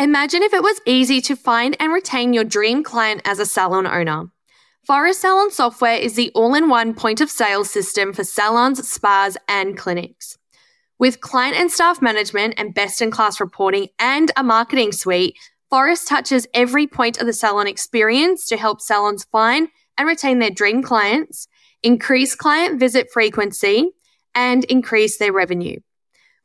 Imagine if it was easy to find and retain your dream client as a salon owner. Phorest Salon Software is the all in one point of sale system for salons, spas, and clinics. With client and staff management and best in class reporting and a marketing suite, Phorest touches every point of the salon experience to help salons find and retain their dream clients, increase client visit frequency, and increase their revenue.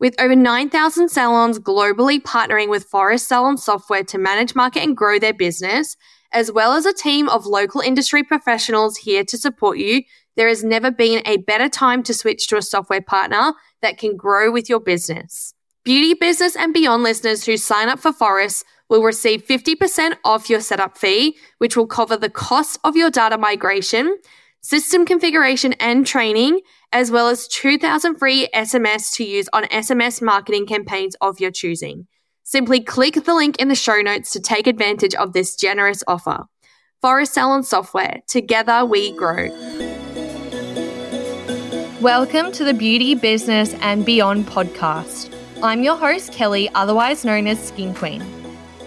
With over 9,000 salons globally partnering with Phorest Salon Software to manage, market, and grow their business, as well as a team of local industry professionals here to support you, there has never been a better time to switch to a software partner that can grow with your business. Beauty Business and Beyond listeners who sign up for Phorest will receive 50% off your setup fee, which will cover the cost of your data migration, system configuration and training, as well as 2,000 free SMS to use on SMS marketing campaigns of your choosing. Simply click the link in the show notes to take advantage of this generous offer. Phorest Salon Software. Together we grow. Welcome to the Beauty, Business, and Beyond podcast. I'm your host, Kelly, otherwise known as Skin Queen.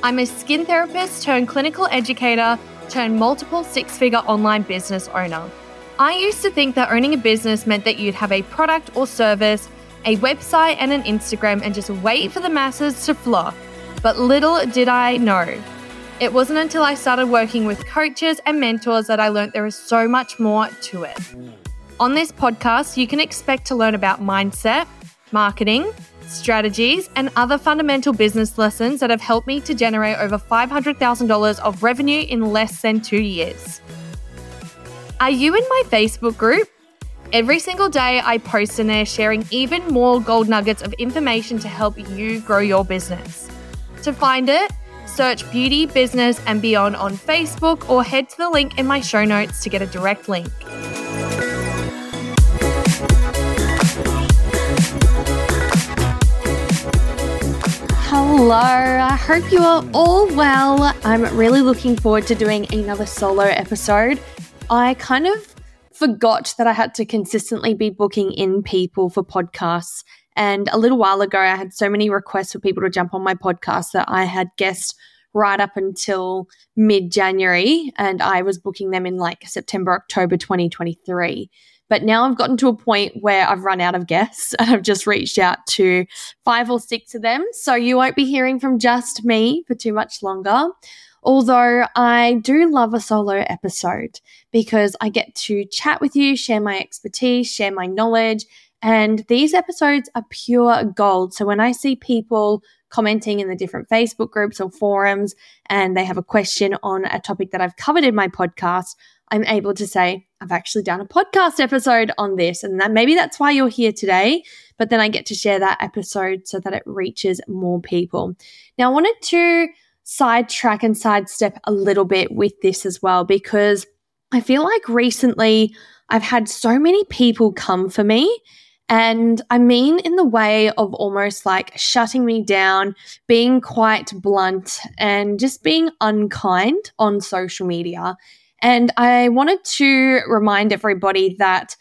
I'm a skin therapist turned clinical educator turned multiple six figure online business owner. I used to think that owning a business meant that you'd have a product or service, a website, and an Instagram and just wait for the masses to flock. But little did I know. It wasn't until I started working with coaches and mentors that I learned there is so much more to it. On this podcast, you can expect to learn about mindset, marketing, strategies, and other fundamental business lessons that have helped me to generate over $500,000 of revenue in less than two years. Are you in my Facebook group? Every single day, I post in there sharing even more gold nuggets of information to help you grow your business. To find it, search Beauty, Business, and Beyond on Facebook or head to the link in my show notes to get a direct link. Hello, I hope you are all well. I'm really looking forward to doing another solo episode. I kind of forgot that I had to consistently be booking in people for podcasts. And a little while ago, I had so many requests for people to jump on my podcast that I had guests right up until mid January, and I was booking them in like September, October 2023. But now I've gotten to a point where I've run out of guests and I've just reached out to five or six of them. So you won't be hearing from just me for too much longer. Although I do love a solo episode because I get to chat with you, share my expertise, share my knowledge. And these episodes are pure gold. So when I see people commenting in the different Facebook groups or forums and they have a question on a topic that I've covered in my podcast, I'm able to say, I've actually done a podcast episode on this. And that maybe that's why you're here today. But then I get to share that episode so that it reaches more people. Now, I wanted to sidetrack and sidestep a little bit with this as well because I feel like recently I've had so many people come for me. And I mean, in the way of almost like shutting me down, being quite blunt, and just being unkind on social media. And I wanted to remind everybody that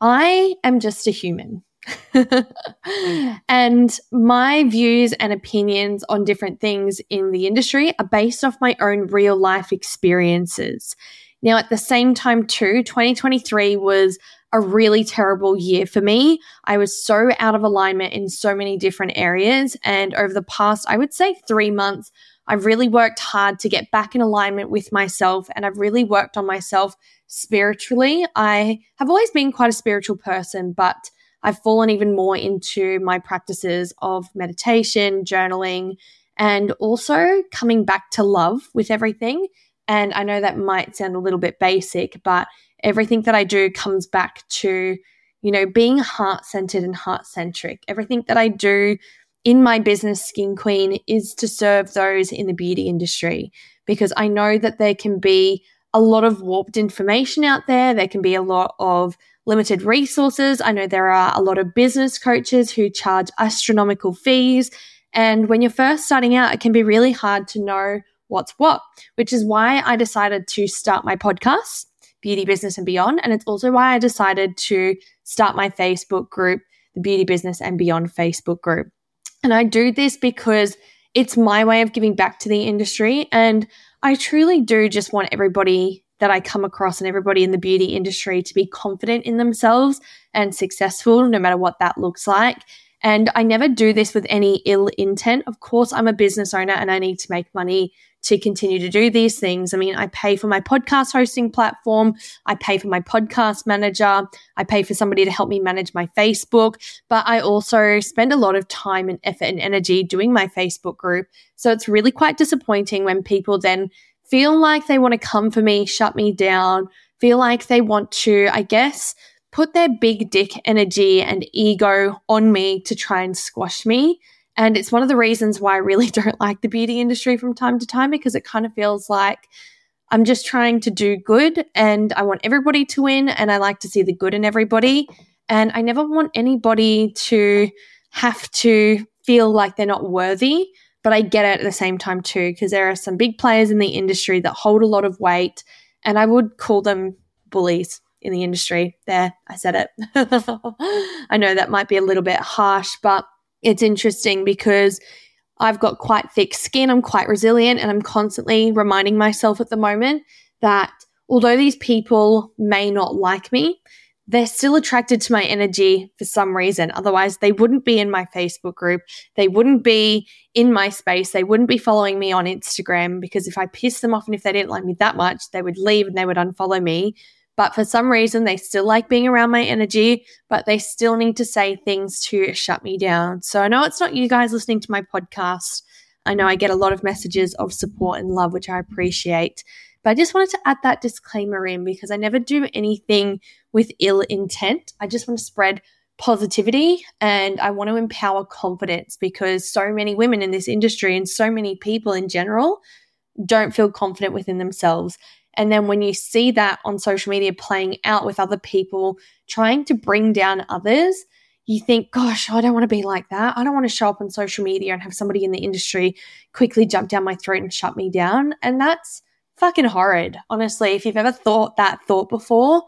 I am just a human. and my views and opinions on different things in the industry are based off my own real life experiences. Now, at the same time, too, 2023 was a really terrible year for me. I was so out of alignment in so many different areas. And over the past, I would say, three months, I've really worked hard to get back in alignment with myself and I've really worked on myself spiritually. I have always been quite a spiritual person, but I've fallen even more into my practices of meditation, journaling, and also coming back to love with everything. And I know that might sound a little bit basic, but everything that I do comes back to, you know, being heart centered and heart centric. Everything that I do in my business, Skin Queen, is to serve those in the beauty industry because I know that there can be a lot of warped information out there. There can be a lot of limited resources. I know there are a lot of business coaches who charge astronomical fees. And when you're first starting out, it can be really hard to know what's what, which is why I decided to start my podcast, Beauty, Business, and Beyond. And it's also why I decided to start my Facebook group, the Beauty, Business, and Beyond Facebook group. And I do this because it's my way of giving back to the industry. And I truly do just want everybody that I come across and everybody in the beauty industry to be confident in themselves and successful, no matter what that looks like. And I never do this with any ill intent. Of course, I'm a business owner and I need to make money to continue to do these things. I mean, I pay for my podcast hosting platform, I pay for my podcast manager, I pay for somebody to help me manage my Facebook, but I also spend a lot of time and effort and energy doing my Facebook group. So it's really quite disappointing when people then feel like they want to come for me, shut me down, feel like they want to, I guess, put their big dick energy and ego on me to try and squash me. And it's one of the reasons why I really don't like the beauty industry from time to time because it kind of feels like I'm just trying to do good and I want everybody to win and I like to see the good in everybody. And I never want anybody to have to feel like they're not worthy. But I get it at the same time too, because there are some big players in the industry that hold a lot of weight. And I would call them bullies in the industry. There, I said it. I know that might be a little bit harsh, but it's interesting because I've got quite thick skin. I'm quite resilient, and I'm constantly reminding myself at the moment that although these people may not like me, they're still attracted to my energy for some reason. Otherwise, they wouldn't be in my Facebook group. They wouldn't be in my space. They wouldn't be following me on Instagram because if I pissed them off and if they didn't like me that much, they would leave and they would unfollow me. But for some reason, they still like being around my energy, but they still need to say things to shut me down. So I know it's not you guys listening to my podcast. I know I get a lot of messages of support and love, which I appreciate. But I just wanted to add that disclaimer in because I never do anything with ill intent. I just want to spread positivity and I want to empower confidence because so many women in this industry and so many people in general don't feel confident within themselves. And then when you see that on social media playing out with other people, trying to bring down others, you think, gosh, I don't want to be like that. I don't want to show up on social media and have somebody in the industry quickly jump down my throat and shut me down. And that's fucking horrid. Honestly, if you've ever thought that thought before,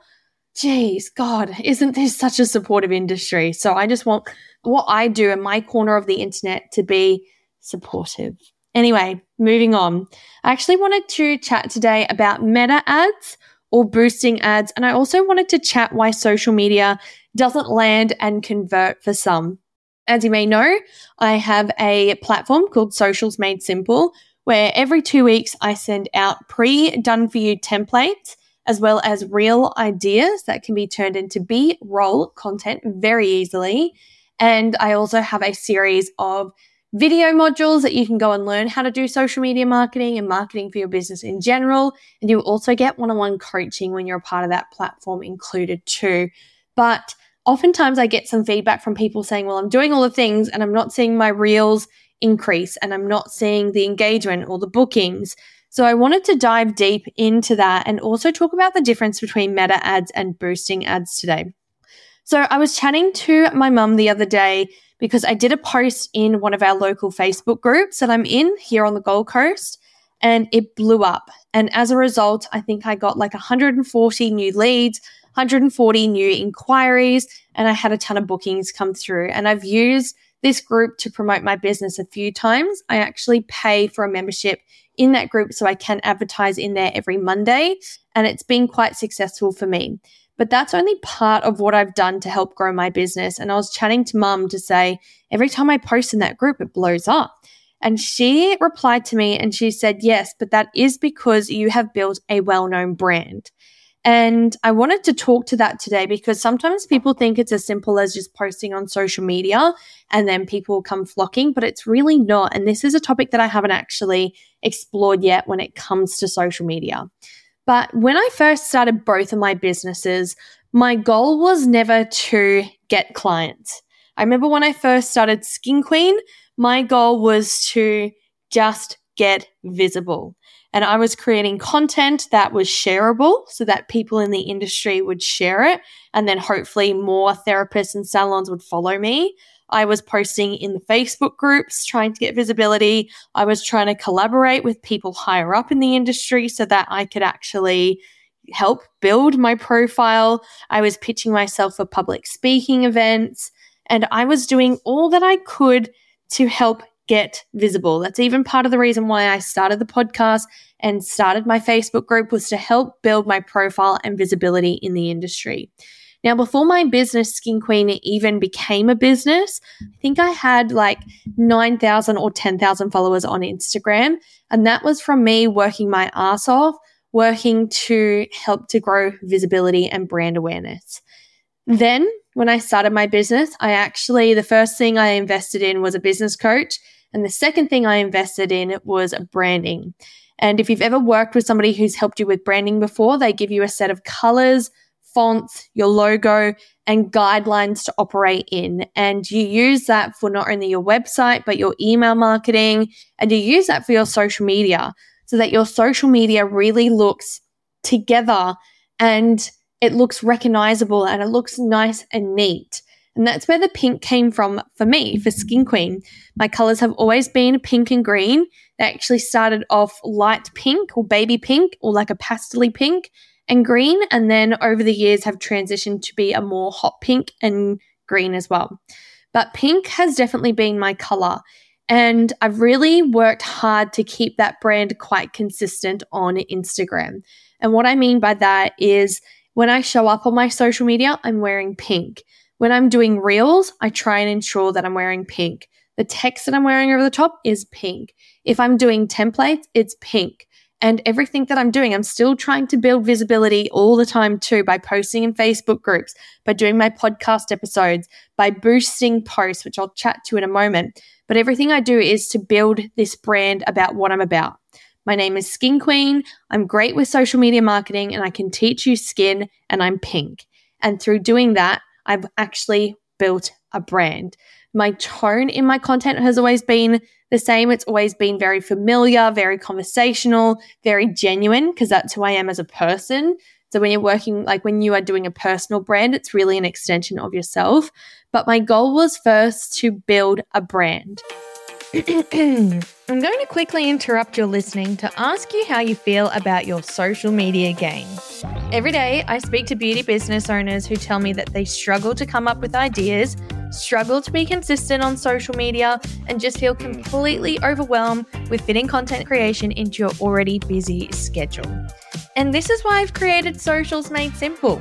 geez, God, isn't this such a supportive industry? So I just want what I do in my corner of the internet to be supportive. Anyway, moving on. I actually wanted to chat today about meta ads or boosting ads. And I also wanted to chat why social media doesn't land and convert for some. As you may know, I have a platform called Socials Made Simple, where every two weeks I send out pre done for you templates as well as real ideas that can be turned into B roll content very easily. And I also have a series of video modules that you can go and learn how to do social media marketing and marketing for your business in general. And you also get one on one coaching when you're a part of that platform included too. But oftentimes I get some feedback from people saying, well, I'm doing all the things and I'm not seeing my reels increase and I'm not seeing the engagement or the bookings. So I wanted to dive deep into that and also talk about the difference between meta ads and boosting ads today. So I was chatting to my mum the other day because I did a post in one of our local Facebook groups that I'm in here on the Gold Coast and it blew up. And as a result, I think I got like 140 new leads, 140 new inquiries, and I had a ton of bookings come through. And I've used this group to promote my business a few times. I actually pay for a membership in that group so I can advertise in there every Monday, and it's been quite successful for me. But that's only part of what I've done to help grow my business. And I was chatting to mum to say, every time I post in that group, it blows up. And she replied to me and she said, Yes, but that is because you have built a well known brand. And I wanted to talk to that today because sometimes people think it's as simple as just posting on social media and then people come flocking, but it's really not. And this is a topic that I haven't actually explored yet when it comes to social media. But when I first started both of my businesses, my goal was never to get clients. I remember when I first started Skin Queen, my goal was to just get visible. And I was creating content that was shareable so that people in the industry would share it. And then hopefully more therapists and salons would follow me. I was posting in the Facebook groups trying to get visibility. I was trying to collaborate with people higher up in the industry so that I could actually help build my profile. I was pitching myself for public speaking events and I was doing all that I could to help get visible. That's even part of the reason why I started the podcast and started my Facebook group was to help build my profile and visibility in the industry. Now, before my business, Skin Queen, even became a business, I think I had like 9,000 or 10,000 followers on Instagram. And that was from me working my ass off, working to help to grow visibility and brand awareness. Then, when I started my business, I actually, the first thing I invested in was a business coach. And the second thing I invested in was branding. And if you've ever worked with somebody who's helped you with branding before, they give you a set of colors, fonts, your logo, and guidelines to operate in. And you use that for not only your website, but your email marketing, and you use that for your social media so that your social media really looks together and it looks recognizable and it looks nice and neat. And that's where the pink came from for me, for Skin Queen. My colors have always been pink and green. They actually started off light pink or baby pink or like a pastely pink and green, and then over the years have transitioned to be a more hot pink and green as well. But pink has definitely been my color. And I've really worked hard to keep that brand quite consistent on Instagram. And what I mean by that is when I show up on my social media, I'm wearing pink. When I'm doing reels, I try and ensure that I'm wearing pink. The text that I'm wearing over the top is pink. If I'm doing templates, it's pink and everything that I'm doing, I'm still trying to build visibility all the time too by posting in Facebook groups, by doing my podcast episodes, by boosting posts, which I'll chat to in a moment. But everything I do is to build this brand about what I'm about. My name is Skin Queen. I'm great with social media marketing and I can teach you skin and I'm pink. And through doing that, I've actually built a brand. My tone in my content has always been the same. It's always been very familiar, very conversational, very genuine, because that's who I am as a person. So when you're working, like when you are doing a personal brand, it's really an extension of yourself. But my goal was first to build a brand. I'm going to quickly interrupt your listening to ask you how you feel about your social media game. Every day, I speak to beauty business owners who tell me that they struggle to come up with ideas struggle to be consistent on social media, and just feel completely overwhelmed with fitting content creation into your already busy schedule. And this is why I've created Socials Made Simple.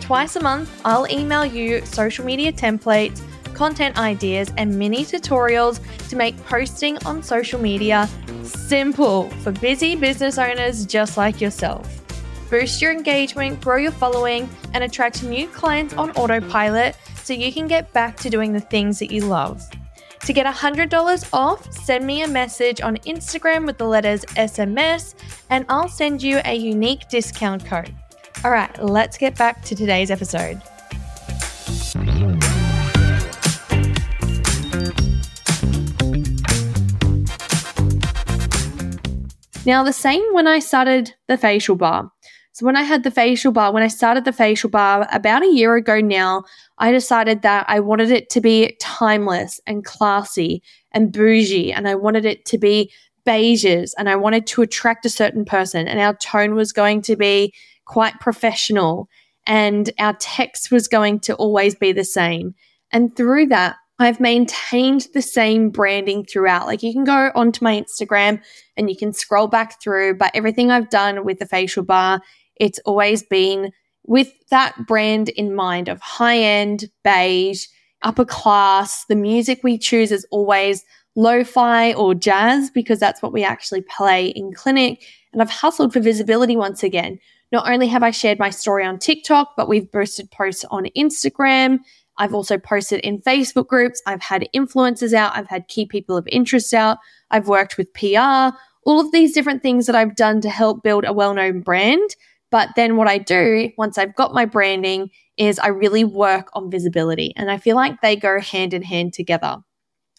Twice a month, I'll email you social media templates, content ideas, and mini tutorials to make posting on social media simple for busy business owners just like yourself. Boost your engagement, grow your following, and attract new clients on autopilot so you can get back to doing the things that you love. To get $100 off, send me a message on Instagram with the letters SMS and I'll send you a unique discount code. All right, let's get back to today's episode. Now, the same when I started the facial bar. So, when I had the facial bar, when I started the facial bar about a year ago now, I decided that I wanted it to be timeless and classy and bougie, and I wanted it to be beiges, and I wanted to attract a certain person, and our tone was going to be quite professional, and our text was going to always be the same. And through that, I've maintained the same branding throughout. Like you can go onto my Instagram and you can scroll back through, but everything I've done with the facial bar, it's always been with that brand in mind of high end, beige, upper class. The music we choose is always lo fi or jazz because that's what we actually play in clinic. And I've hustled for visibility once again. Not only have I shared my story on TikTok, but we've boosted posts on Instagram. I've also posted in Facebook groups. I've had influencers out. I've had key people of interest out. I've worked with PR, all of these different things that I've done to help build a well known brand. But then what I do once I've got my branding is I really work on visibility. And I feel like they go hand in hand together.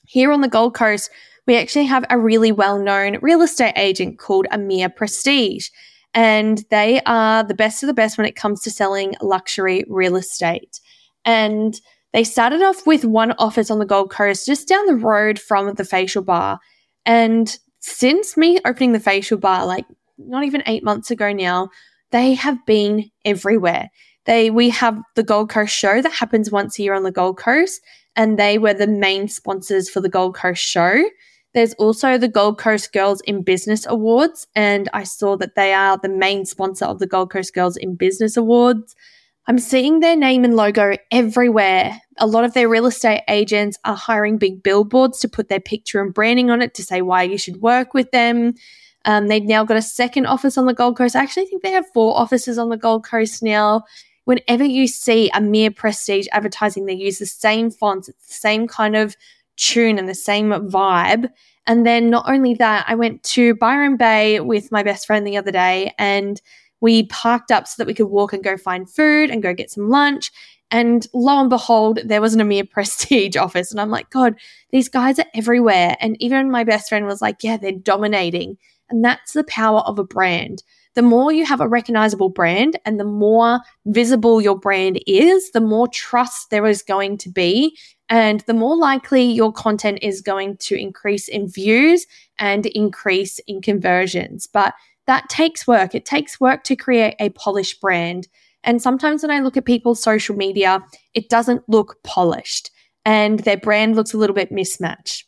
Here on the Gold Coast, we actually have a really well known real estate agent called Amir Prestige. And they are the best of the best when it comes to selling luxury real estate. And they started off with one office on the Gold Coast just down the road from the facial bar. And since me opening the facial bar, like not even eight months ago now, they have been everywhere. They we have the Gold Coast show that happens once a year on the Gold Coast, and they were the main sponsors for the Gold Coast show. There's also the Gold Coast Girls in Business Awards, and I saw that they are the main sponsor of the Gold Coast Girls in Business Awards. I'm seeing their name and logo everywhere. A lot of their real estate agents are hiring big billboards to put their picture and branding on it to say why you should work with them. Um, they've now got a second office on the Gold Coast. I actually think they have four offices on the Gold Coast now. Whenever you see Amir Prestige advertising, they use the same fonts, it's the same kind of tune and the same vibe. And then not only that, I went to Byron Bay with my best friend the other day and we parked up so that we could walk and go find food and go get some lunch. And lo and behold, there was an Amir Prestige office. And I'm like, God, these guys are everywhere. And even my best friend was like, Yeah, they're dominating. And that's the power of a brand. The more you have a recognizable brand and the more visible your brand is, the more trust there is going to be. And the more likely your content is going to increase in views and increase in conversions. But that takes work. It takes work to create a polished brand. And sometimes when I look at people's social media, it doesn't look polished and their brand looks a little bit mismatched.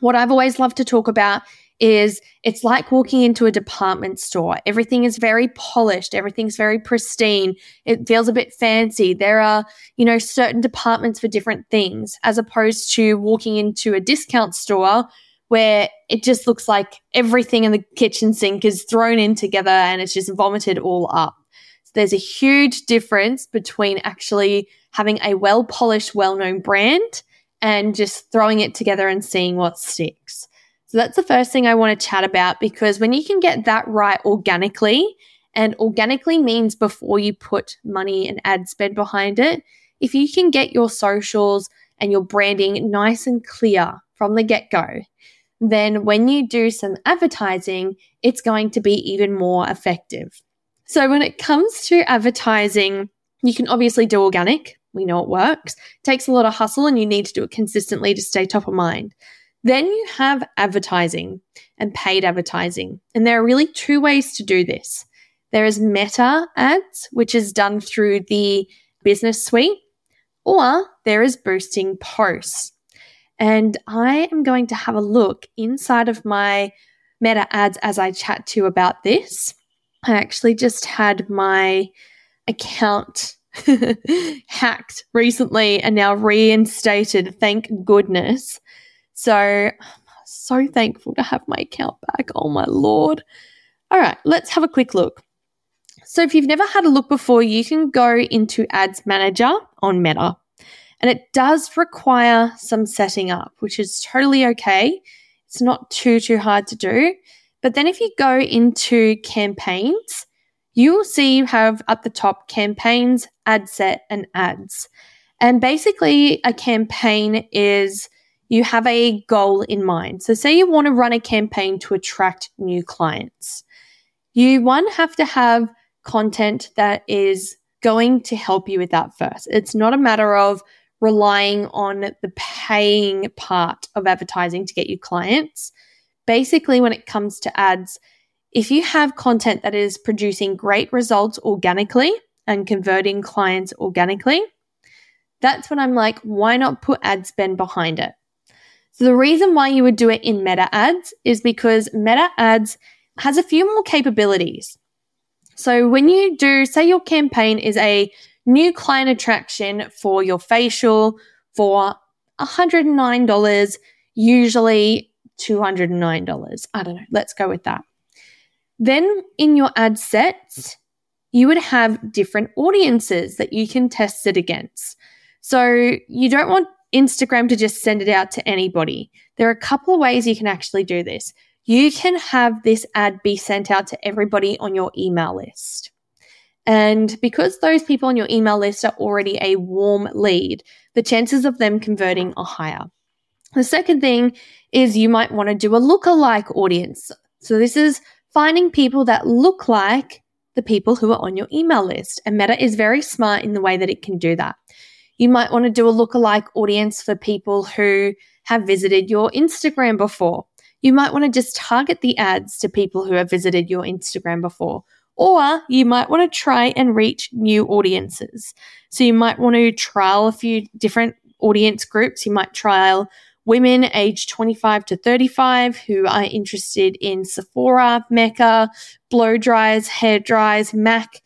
What I've always loved to talk about is it's like walking into a department store. Everything is very polished, everything's very pristine. It feels a bit fancy. There are, you know, certain departments for different things as opposed to walking into a discount store where it just looks like everything in the kitchen sink is thrown in together and it's just vomited all up. So there's a huge difference between actually having a well polished, well known brand and just throwing it together and seeing what sticks. So that's the first thing I want to chat about because when you can get that right organically, and organically means before you put money and ad spend behind it, if you can get your socials and your branding nice and clear from the get go, then when you do some advertising, it's going to be even more effective. So when it comes to advertising, you can obviously do organic. We know it works. It takes a lot of hustle and you need to do it consistently to stay top of mind. Then you have advertising and paid advertising. And there are really two ways to do this. There is meta ads, which is done through the business suite, or there is boosting posts. And I am going to have a look inside of my meta ads as I chat to you about this. I actually just had my account hacked recently and now reinstated. Thank goodness. So, so thankful to have my account back. Oh my lord. All right, let's have a quick look. So, if you've never had a look before, you can go into Ads Manager on Meta. And it does require some setting up, which is totally okay. It's not too, too hard to do. But then if you go into campaigns, you will see you have at the top campaigns, ad set, and ads. And basically, a campaign is you have a goal in mind. So, say you want to run a campaign to attract new clients. You, one, have to have content that is going to help you with that first. It's not a matter of relying on the paying part of advertising to get you clients. Basically, when it comes to ads, if you have content that is producing great results organically and converting clients organically, that's when I'm like, why not put ad spend behind it? So the reason why you would do it in meta ads is because meta ads has a few more capabilities. So when you do, say your campaign is a new client attraction for your facial for $109, usually $209. I don't know. Let's go with that. Then in your ad sets, you would have different audiences that you can test it against. So you don't want Instagram to just send it out to anybody. There are a couple of ways you can actually do this. You can have this ad be sent out to everybody on your email list. And because those people on your email list are already a warm lead, the chances of them converting are higher. The second thing is you might want to do a lookalike audience. So this is finding people that look like the people who are on your email list. And Meta is very smart in the way that it can do that. You might want to do a lookalike audience for people who have visited your Instagram before. You might want to just target the ads to people who have visited your Instagram before or you might want to try and reach new audiences. So you might want to trial a few different audience groups. You might trial women aged 25 to 35 who are interested in Sephora, Mecca, blow dries, hair dries, MAC,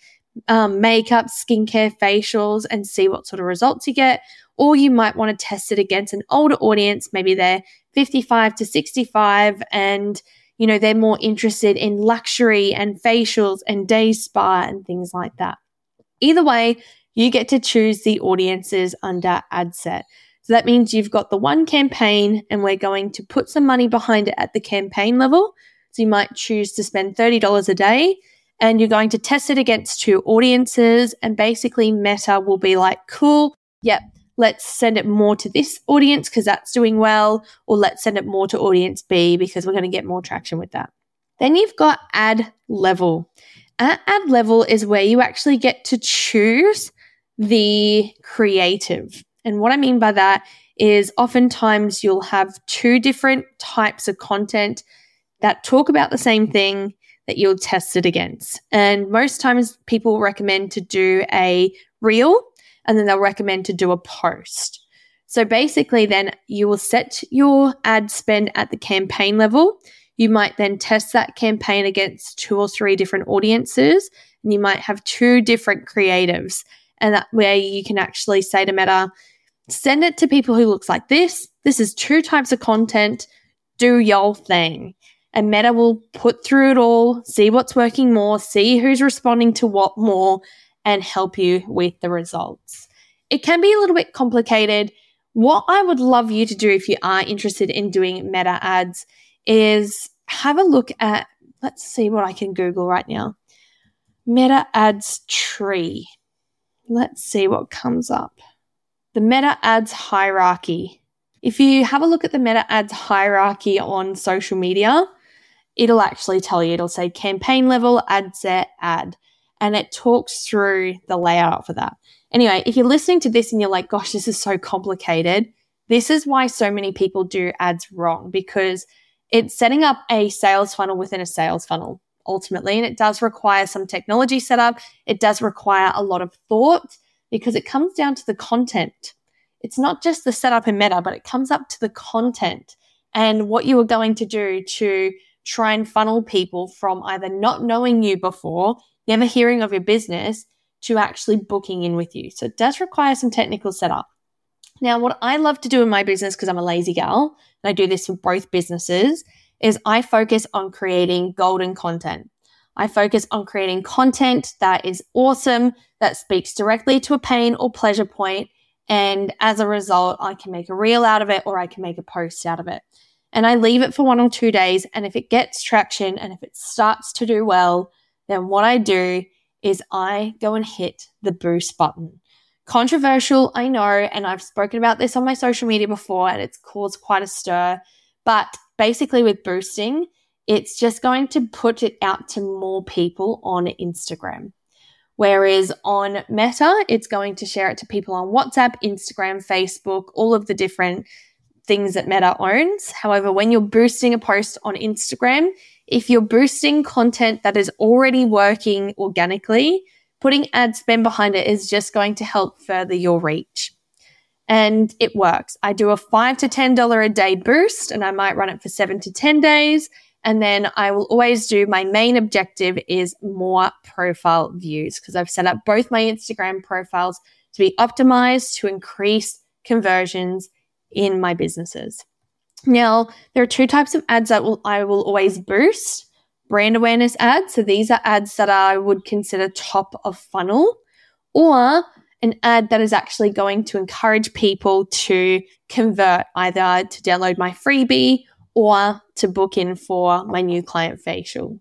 um, makeup, skincare, facials, and see what sort of results you get. Or you might want to test it against an older audience. Maybe they're 55 to 65 and you know they're more interested in luxury and facials and day spa and things like that. Either way, you get to choose the audiences under ad set. So that means you've got the one campaign and we're going to put some money behind it at the campaign level. So you might choose to spend $30 a day and you're going to test it against two audiences. And basically, Meta will be like, cool, yep, let's send it more to this audience because that's doing well, or let's send it more to audience B because we're going to get more traction with that. Then you've got ad level. At ad level is where you actually get to choose the creative. And what I mean by that is oftentimes you'll have two different types of content that talk about the same thing that you'll test it against. And most times people recommend to do a reel and then they'll recommend to do a post. So basically, then you will set your ad spend at the campaign level. You might then test that campaign against two or three different audiences, and you might have two different creatives. And that way you can actually say to Meta, send it to people who looks like this. This is two types of content. Do your thing. And Meta will put through it all, see what's working more, see who's responding to what more, and help you with the results. It can be a little bit complicated. What I would love you to do if you are interested in doing meta ads is have a look at, let's see what I can Google right now. Meta ads tree. Let's see what comes up. The meta ads hierarchy. If you have a look at the meta ads hierarchy on social media, it'll actually tell you, it'll say campaign level, ad set, ad and it talks through the layout for that. Anyway, if you're listening to this and you're like, gosh, this is so complicated, this is why so many people do ads wrong because it's setting up a sales funnel within a sales funnel ultimately. And it does require some technology setup. It does require a lot of thought because it comes down to the content. It's not just the setup in meta, but it comes up to the content and what you are going to do to try and funnel people from either not knowing you before never hearing of your business to actually booking in with you. So it does require some technical setup. Now, what I love to do in my business, because I'm a lazy gal, and I do this for both businesses, is I focus on creating golden content. I focus on creating content that is awesome, that speaks directly to a pain or pleasure point, And as a result, I can make a reel out of it or I can make a post out of it. And I leave it for one or two days. And if it gets traction and if it starts to do well, then what I do is I go and hit the boost button. Controversial, I know, and I've spoken about this on my social media before, and it's caused quite a stir. But basically, with boosting, it's just going to put it out to more people on Instagram. Whereas on Meta, it's going to share it to people on WhatsApp, Instagram, Facebook, all of the different things that Meta owns. However, when you're boosting a post on Instagram, if you're boosting content that is already working organically, putting ad spend behind it is just going to help further your reach. And it works. I do a five to $10 a day boost and I might run it for seven to 10 days. And then I will always do my main objective is more profile views because I've set up both my Instagram profiles to be optimized to increase conversions in my businesses. Now, there are two types of ads that will, I will always boost brand awareness ads. So these are ads that I would consider top of funnel, or an ad that is actually going to encourage people to convert either to download my freebie or to book in for my new client facial.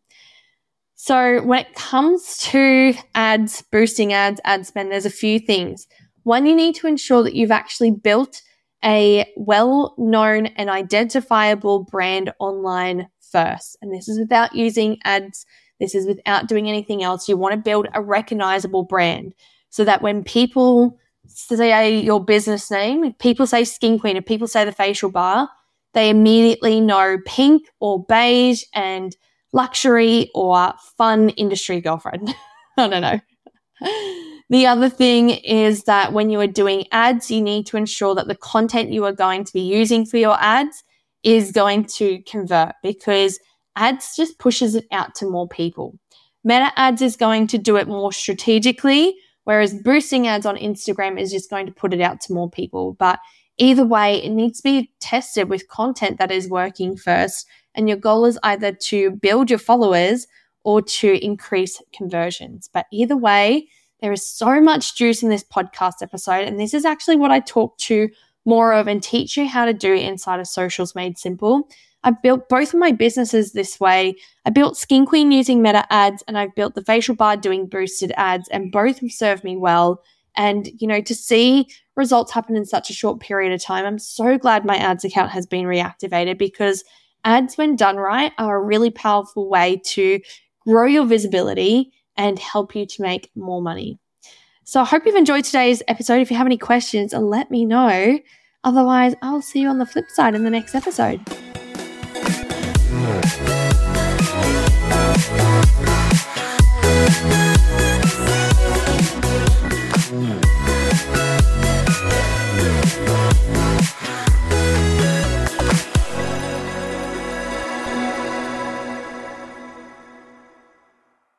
So when it comes to ads, boosting ads, ad spend, there's a few things. One, you need to ensure that you've actually built a well known and identifiable brand online first. And this is without using ads. This is without doing anything else. You want to build a recognizable brand so that when people say your business name, people say Skin Queen, if people say the facial bar, they immediately know pink or beige and luxury or fun industry girlfriend. I don't know. The other thing is that when you are doing ads, you need to ensure that the content you are going to be using for your ads is going to convert because ads just pushes it out to more people. Meta ads is going to do it more strategically, whereas boosting ads on Instagram is just going to put it out to more people. But either way, it needs to be tested with content that is working first. And your goal is either to build your followers or to increase conversions. But either way, there is so much juice in this podcast episode. And this is actually what I talk to more of and teach you how to do inside of Socials Made Simple. I've built both of my businesses this way. I built Skin Queen using meta ads and I've built the facial bar doing boosted ads and both have served me well. And, you know, to see results happen in such a short period of time, I'm so glad my ads account has been reactivated because ads, when done right, are a really powerful way to grow your visibility and help you to make more money. So I hope you've enjoyed today's episode. If you have any questions, let me know. Otherwise, I'll see you on the flip side in the next episode.